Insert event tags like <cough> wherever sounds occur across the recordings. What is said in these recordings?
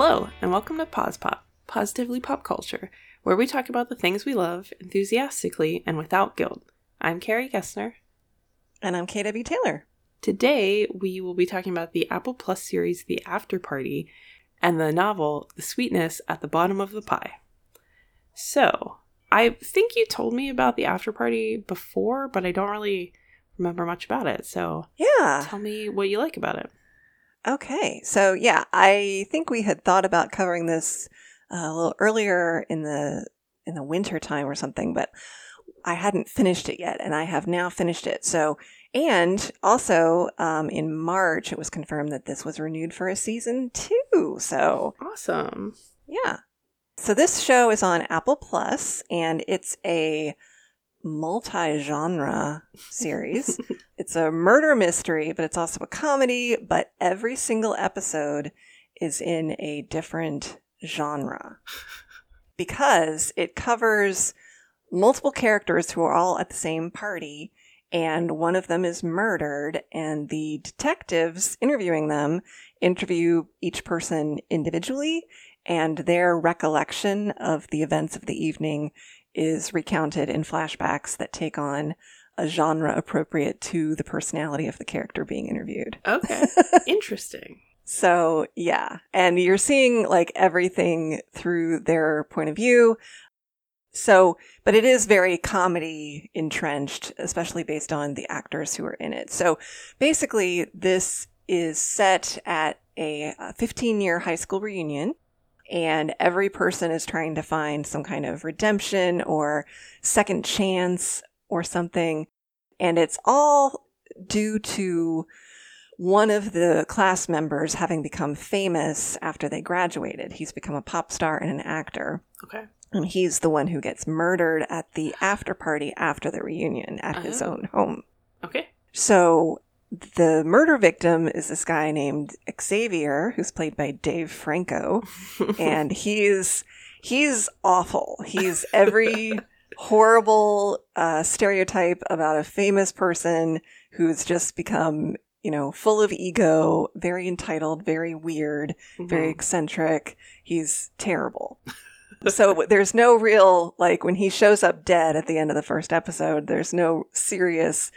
Hello, and welcome to Pause Pop, Positively Pop Culture, where we talk about the things we love enthusiastically and without guilt. I'm Carrie Gessner. And I'm KW Taylor. Today, we will be talking about the Apple Plus series The After Party and the novel The Sweetness at the Bottom of the Pie. So, I think you told me about the After Party before, but I don't really remember much about it. So, Yeah. tell me what you like about it. Okay. So, yeah, I think we had thought about covering this uh, a little earlier in the in the winter time or something, but I hadn't finished it yet, and I have now finished it. So, and also um, in March, it was confirmed that this was renewed for a season two. So, Awesome. Yeah. So this show is on Apple Plus and it's a multi-genre series. <laughs> it's a murder mystery, but it's also a comedy, but every single episode is in a different genre. Because it covers multiple characters who are all at the same party and one of them is murdered and the detectives interviewing them interview each person individually and their recollection of the events of the evening is recounted in flashbacks that take on a genre appropriate to the personality of the character being interviewed. Okay. <laughs> Interesting. So, yeah. And you're seeing like everything through their point of view. So, but it is very comedy entrenched, especially based on the actors who are in it. So, basically, this is set at a 15 year high school reunion, and every person is trying to find some kind of redemption or second chance or something. And it's all due to one of the class members having become famous after they graduated. He's become a pop star and an actor. Okay. And he's the one who gets murdered at the after party after the reunion at his Oh. own home. Okay. So the murder victim is this guy named Xavier, who's played by Dave Franco, <laughs> and he's he's awful. He's every <laughs> horrible uh, stereotype about a famous person who's just become you know full of ego, very entitled, very weird, very Mhm. eccentric. He's terrible. <laughs> so there's no real like when he shows up dead at the end of the first episode, there's no serious,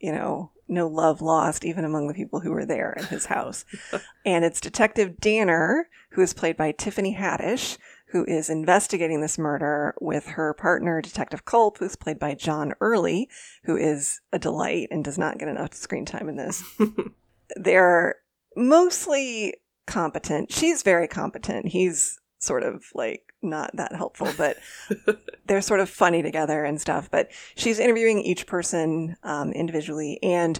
you know, no love lost even among the people who were there in his house. <laughs> and it's Detective Danner, who is played by Tiffany Haddish, who is investigating this murder with her partner, Detective Culp, who's played by John Early, who is a delight and does not get enough screen time in this <laughs> they're mostly competent. She's very competent. He's sort of like not that helpful, but <laughs> they're sort of funny together and stuff. But she's interviewing each person um, individually. And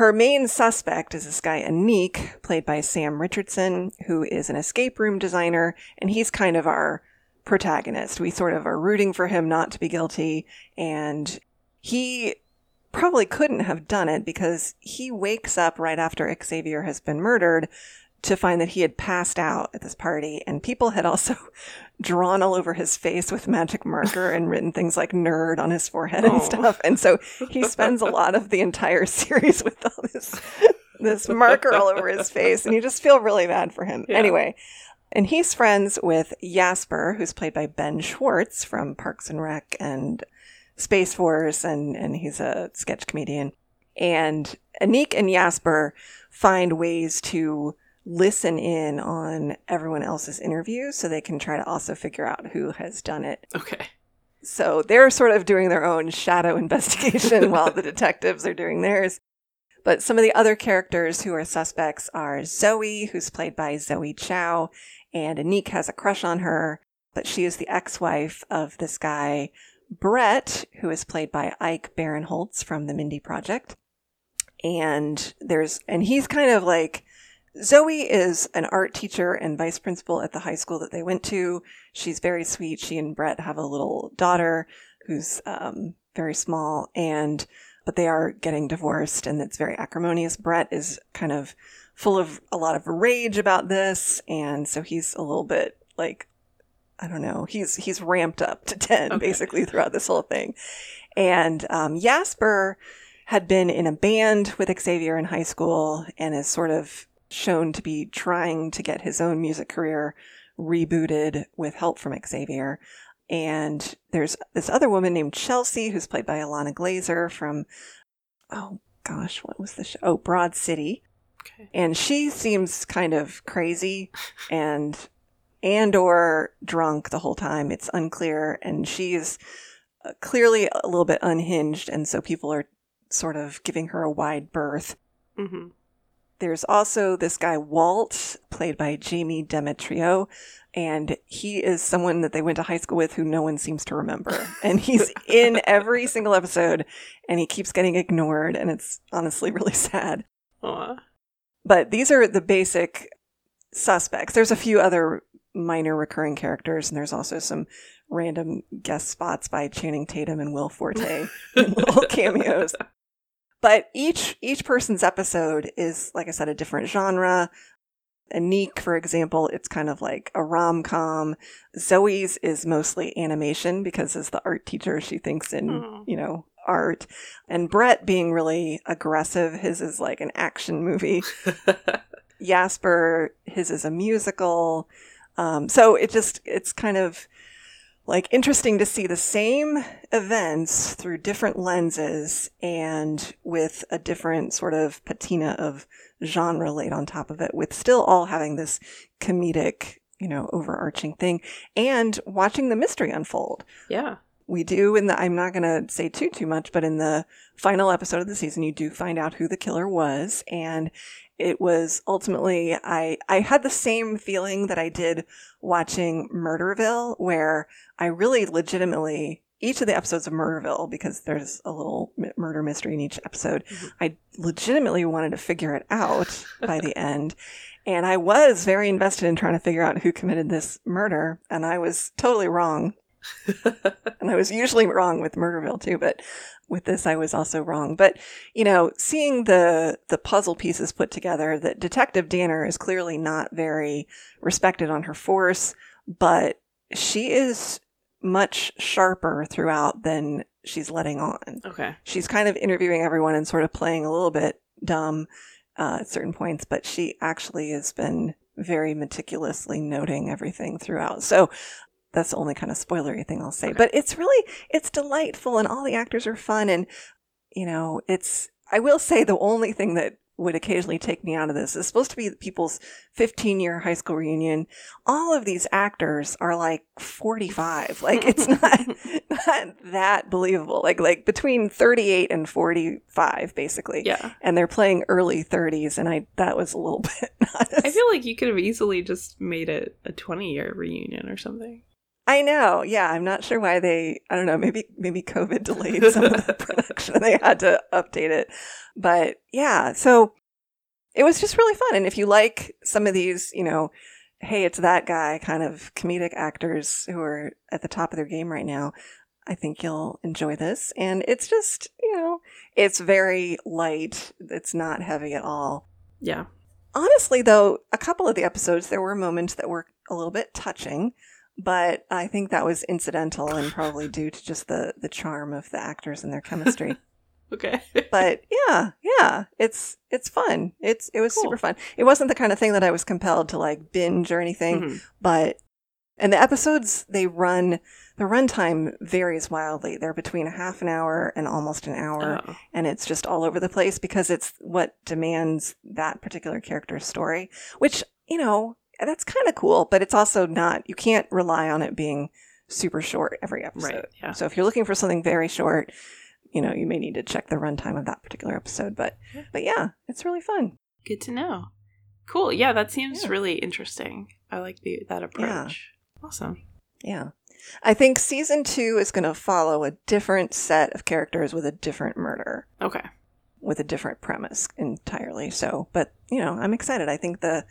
her main suspect is this guy, Aniq, played by Sam Richardson, who is an escape room designer. And he's kind of our protagonist. We sort of are rooting for him not to be guilty. And he probably couldn't have done it because he wakes up right after Xavier has been murdered to find that he had passed out at this party and people had also <laughs> drawn all over his face with magic marker and written things like nerd on his forehead Oh. and stuff and so he spends a lot of the entire <laughs> series with all this this marker all over his face and you just feel really bad for him Yeah. anyway and he's friends with Jasper, who's played by Ben Schwartz from Parks and Rec and Space Force, and, and he's a sketch comedian. And Aniq and Jasper find ways to listen in on everyone else's interviews so they can try to also figure out who has done it. Okay. So they're sort of doing their own shadow <laughs> investigation while the <laughs> detectives are doing theirs. But some of the other characters who are suspects are Zoe, who's played by Zoe Chao, and Aniq has a crush on her, but she is the ex wife of this guy, Brett, who is played by Ike Barinholtz from the Mindy Project. And there's, and he's kind of like, Zoe is an art teacher and vice principal at the high school that they went to. She's very sweet. She and Brett have a little daughter who's um, very small, and but they are getting divorced, and it's very acrimonious. Brett is kind of full of a lot of rage about this, and so he's a little bit like I don't know. He's he's ramped up to <laughs> ten Okay. basically throughout this whole thing, and um, Jasper had been in a band with Xavier in high school and is sort of shown to be trying to get his own music career rebooted with help from Xavier. And there's this other woman named Chelsea, who's played by Ilana Glazer from, oh gosh, what was the show? Oh, Broad City. Okay. And she seems kind of crazy and and or drunk the whole time. It's unclear, and she's uh, clearly a little bit unhinged, and so people are sort of giving her a wide berth. hmm There's also this guy Walt, played by Jamie Demetriou, and he is someone that they went to high school with who no one seems to remember. And he's <laughs> in every single episode, and he keeps getting ignored, and it's honestly really sad. Aw. But these are the basic suspects. There's a few other minor recurring characters, and there's also some random guest spots by Channing Tatum and Will Forte in little <laughs> cameos. But each each person's episode is, like I said, a different genre. Aniq, for example, it's kind of like a rom com. Zoe's is mostly animation because as the art teacher, she thinks in, Oh. you know, art. And Brett being really aggressive, his is like an action movie. <laughs> Jasper, his is a musical. Um, so it just, it's kind of like interesting to see the same events through different lenses and with a different sort of patina of genre laid on top of it, with still all having this comedic, you know, overarching thing and watching the mystery unfold yeah. We do in the i'm not going to say too too much but in the final episode of the season you do find out who the killer was. And it was ultimately i i had the same feeling that i did watching murderville where i really legitimately each of the episodes of murderville because there's a little murder mystery in each episode Mhm. i legitimately wanted to figure it out by the <laughs> end. And i was very invested in trying to figure out who committed this murder and i was totally wrong <laughs> and I was usually wrong with Murderville too, but with this I was also wrong. But you know, seeing the the puzzle pieces put together, that Detective Danner is clearly not very respected on her force, but she is much sharper throughout than she's letting on. okay. She's kind of interviewing everyone and sort of playing a little bit dumb uh, at certain points, but she actually has been very meticulously noting everything throughout. So that's the only kind of spoilery thing I'll say. Okay. But it's really it's delightful and all the actors are fun and you know, it's I will say the only thing that would occasionally take me out of this is supposed to be people's 15 year high school reunion. All of these actors are like 45. <laughs> Like it's not <laughs> not that believable. Like like between 38 and 45 basically. Yeah. And they're playing early 30s and I that was a little <laughs> bit not I feel like you could have easily just made it a 20 year reunion or something. I know. Yeah, I'm not sure why they. I don't know. Maybe maybe COVID delayed some of the <laughs> production. They had to update it. But yeah, so it was just really fun. And if you like some of these, you know, hey, it's that guy kind of comedic actors who are at the top of their game right now, I think you'll enjoy this. And it's just, you know, it's very light. It's not heavy at all. Yeah. Honestly, though, a couple of the episodes, there were moments that were a little bit touching, but I think that was incidental and probably due to just the the charm of the actors and their chemistry. <laughs> Okay. but yeah, yeah, it's it's fun. It's it was Cool. super fun. It wasn't the kind of thing that I was compelled to like binge or anything, Mhm. but and the episodes they run the runtime varies wildly. They're between a half an hour and almost an hour Oh. and it's just all over the place because it's what demands that particular character's story, which, you know, that's kind of cool, but it's also not, you can't rely on it being super short every episode. Right. Yeah. So if you're looking for something very short, you know, you may need to check the runtime of that particular episode, but Yeah. but yeah, it's really fun. Good to know. Cool. Yeah, that seems Yeah. really interesting. I like the that approach. Yeah. Awesome. Yeah. I think season 2 is going to follow a different set of characters with a different murder. Okay. with a different premise entirely. So, but you know, I'm excited. I think the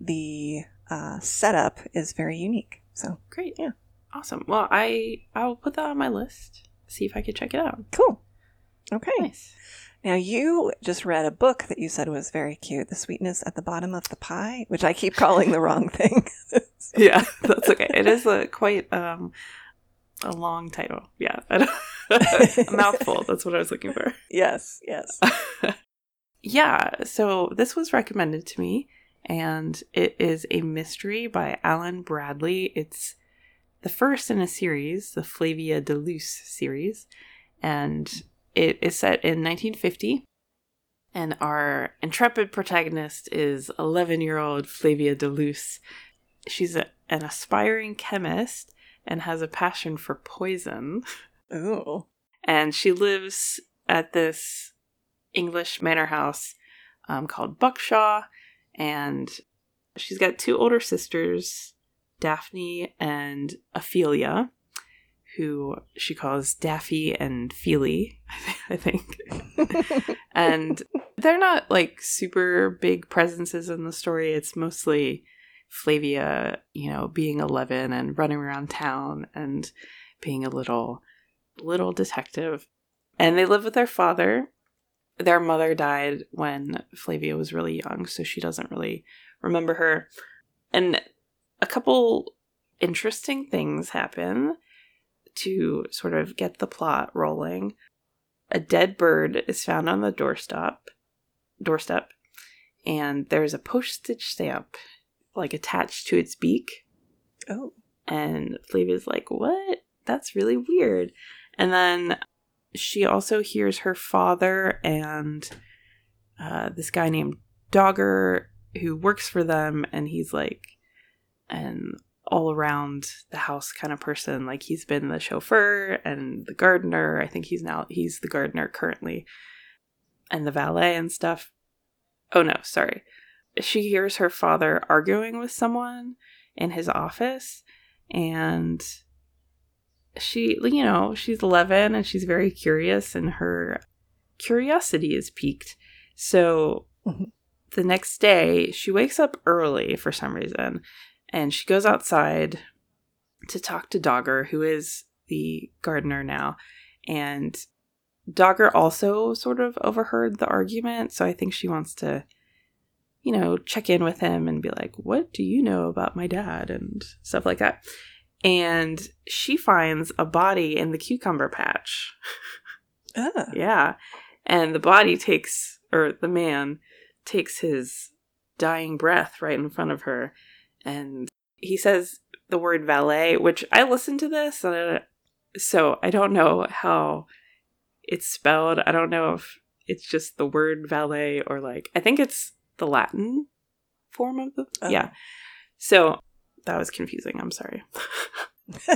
the uh, setup is very unique. So Great. Yeah. Awesome. Well, I I'll put that on my list. See if I could check it out. cool. Okay. Nice. Now you just read a book that you said was very cute, "The Sweetness at the Bottom of the Pie," which I keep calling the wrong <laughs> thing. <laughs> Yeah, that's okay. It is a quite um a long title. Yeah. <laughs> A mouthful. That's what I was looking for. yes, yes. yeah, so this was recommended to me and it is a mystery by Alan Bradley. It's the first in a series, the Flavia de Luce series, and it is set in 1950. And our intrepid protagonist is 11 year old Flavia de Luce. She's a, an aspiring chemist and has a passion for poison. Ooh. <laughs> And she lives at this English manor house um, called Buckshaw. And she's got two older sisters, Daphne and Ophelia, who she calls Daffy and Feely, <laughs> I think. <laughs> and they're not like super big presences in the story. It's mostly Flavia, you know, being 11 and running around town and being a little little detective. And they live with their father. Their mother died when Flavia was really young, so she doesn't really remember her. And a couple interesting things happen to sort of get the plot rolling. A dead bird is found on the doorstep, doorstep, and there's a postage stamp like attached to its beak. Oh. And Flavia's like, "What? That's really weird." And then she also hears her father and uh, this guy named Dogger who works for them, and he's like an all around the house kind of person. Like he's been the chauffeur and the gardener. I think he's now he's the gardener currently, and the valet and stuff. Oh no, sorry. She hears her father arguing with someone in his office, and she, you know, she's 11 and she's very curious, and her curiosity is piqued. So mm-hmm. the next day, she wakes up early for some reason and she goes outside to talk to Dogger, who is the gardener now. And Dogger also sort of overheard the argument, so I think she wants to, you know, check in with him and be like, What do you know about my dad? and stuff like that. And she finds a body in the cucumber patch. Ah. <laughs> yeah. And the body takes, or the man takes his dying breath right in front of her and he says the word valet, which I listened to this, and so I don't know how it's spelled. I don't know if it's just the word valet or like I think it's the Latin form of the Oh. yeah. So that was confusing. I'm sorry. <laughs>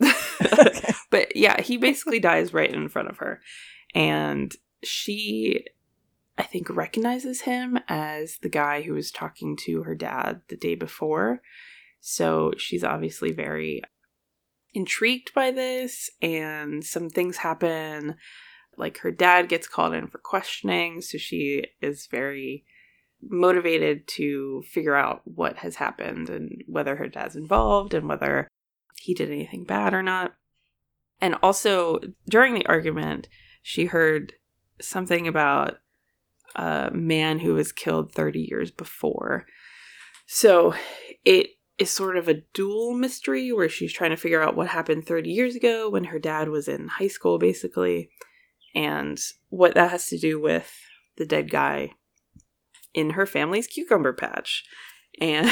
okay. <laughs> but yeah, he basically dies right in front of her. And she, I think, recognizes him as the guy who was talking to her dad the day before. So she's obviously very intrigued by this, and some things happen. Like her dad gets called in for questioning, so she is very motivated to figure out what has happened and whether her dad's involved and whether he did anything bad or not. And also, during the argument, she heard something about a man who was killed 30 years before. So it is sort of a dual mystery where she's trying to figure out what happened 30 years ago when her dad was in high school, basically, and what that has to do with the dead guy in her family's cucumber patch. And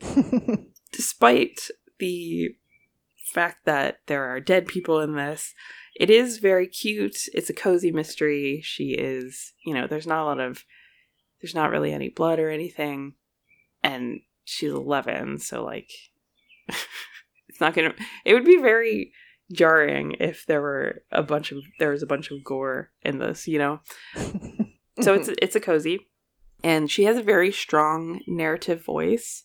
<laughs> <laughs> despite the fact that there are dead people in this, it is very cute. It's a cozy mystery. She is, you know, there's not a lot of, there's not really any blood or anything. And she's 11, so like, <laughs> it's not gonna, it would be very jarring if there were a bunch of, there was a bunch of gore in this, you know? so it's, it's a cozy. And she has a very strong narrative voice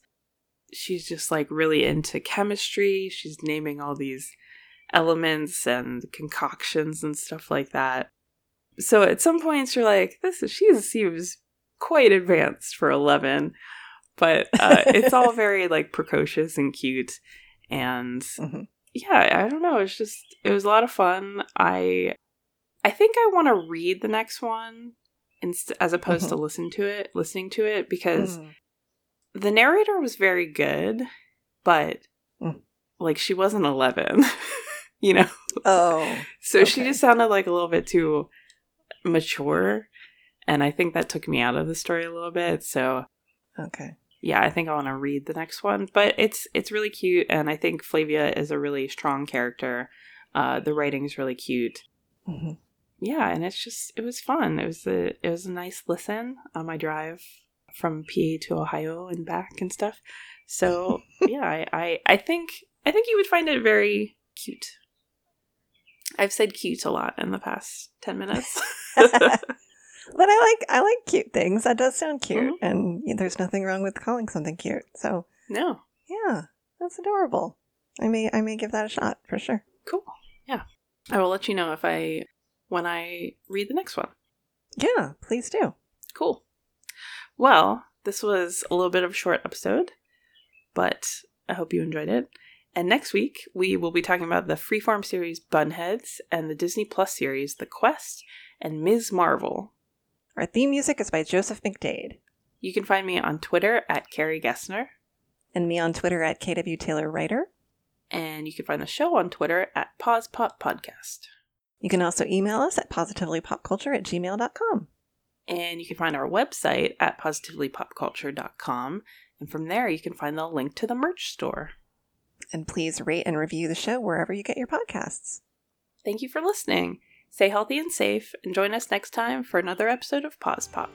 she's just like really into chemistry. She's naming all these elements and concoctions and stuff like that. So at some points you're like, this is she seems quite advanced for eleven, but uh, it's all <laughs> very like precocious and cute, and Mhm. yeah, I don't know. It's just it was a lot of fun. I I think I want to read the next one inst- as opposed to listen to it, listening to it because Mm. the narrator was very good, but Mm. like she wasn't 11, <laughs> you know? Oh. <laughs> So she just sounded like a little bit too mature. And I think that took me out of the story a little bit. So Okay. Yeah, I think I want to read the next one, but it's it's really cute, and I think Flavia is a really strong character. Uh, the writing's really cute. hmm Yeah, and it's just it was fun. It was a it was a nice listen on my drive from PA to Ohio and back and stuff. So <laughs> yeah, I, I I think I think you would find it very cute. I've said cute a lot in the past ten minutes. <laughs> <laughs> But I like I like cute things. That does sound cute, mm-hmm. and there's nothing wrong with calling something cute. So no, yeah, that's adorable. I may I may give that a shot for sure. cool. Yeah, I will let you know if I when I read the next one. Yeah, please do. Cool. Well, this was a little bit of a short episode, but I hope you enjoyed it. And next week, we will be talking about the Freeform series Bunheads and the Disney Plus series The Quest and Ms. Marvel. Our theme music is by Joseph McDade, You can find me on Twitter at Carrie Gessner, and me on Twitter at KW Taylor Writer. and you can find the show on Twitter at Pause Pop Podcast. You can also email us at positivelypopculture at gmail.com. And you can find our website at positivelypopculture.com. And from there, you can find the link to the merch store. And please rate and review the show wherever you get your podcasts. Thank you for listening. Stay healthy and safe, and join us next time for another episode of Pause Pop.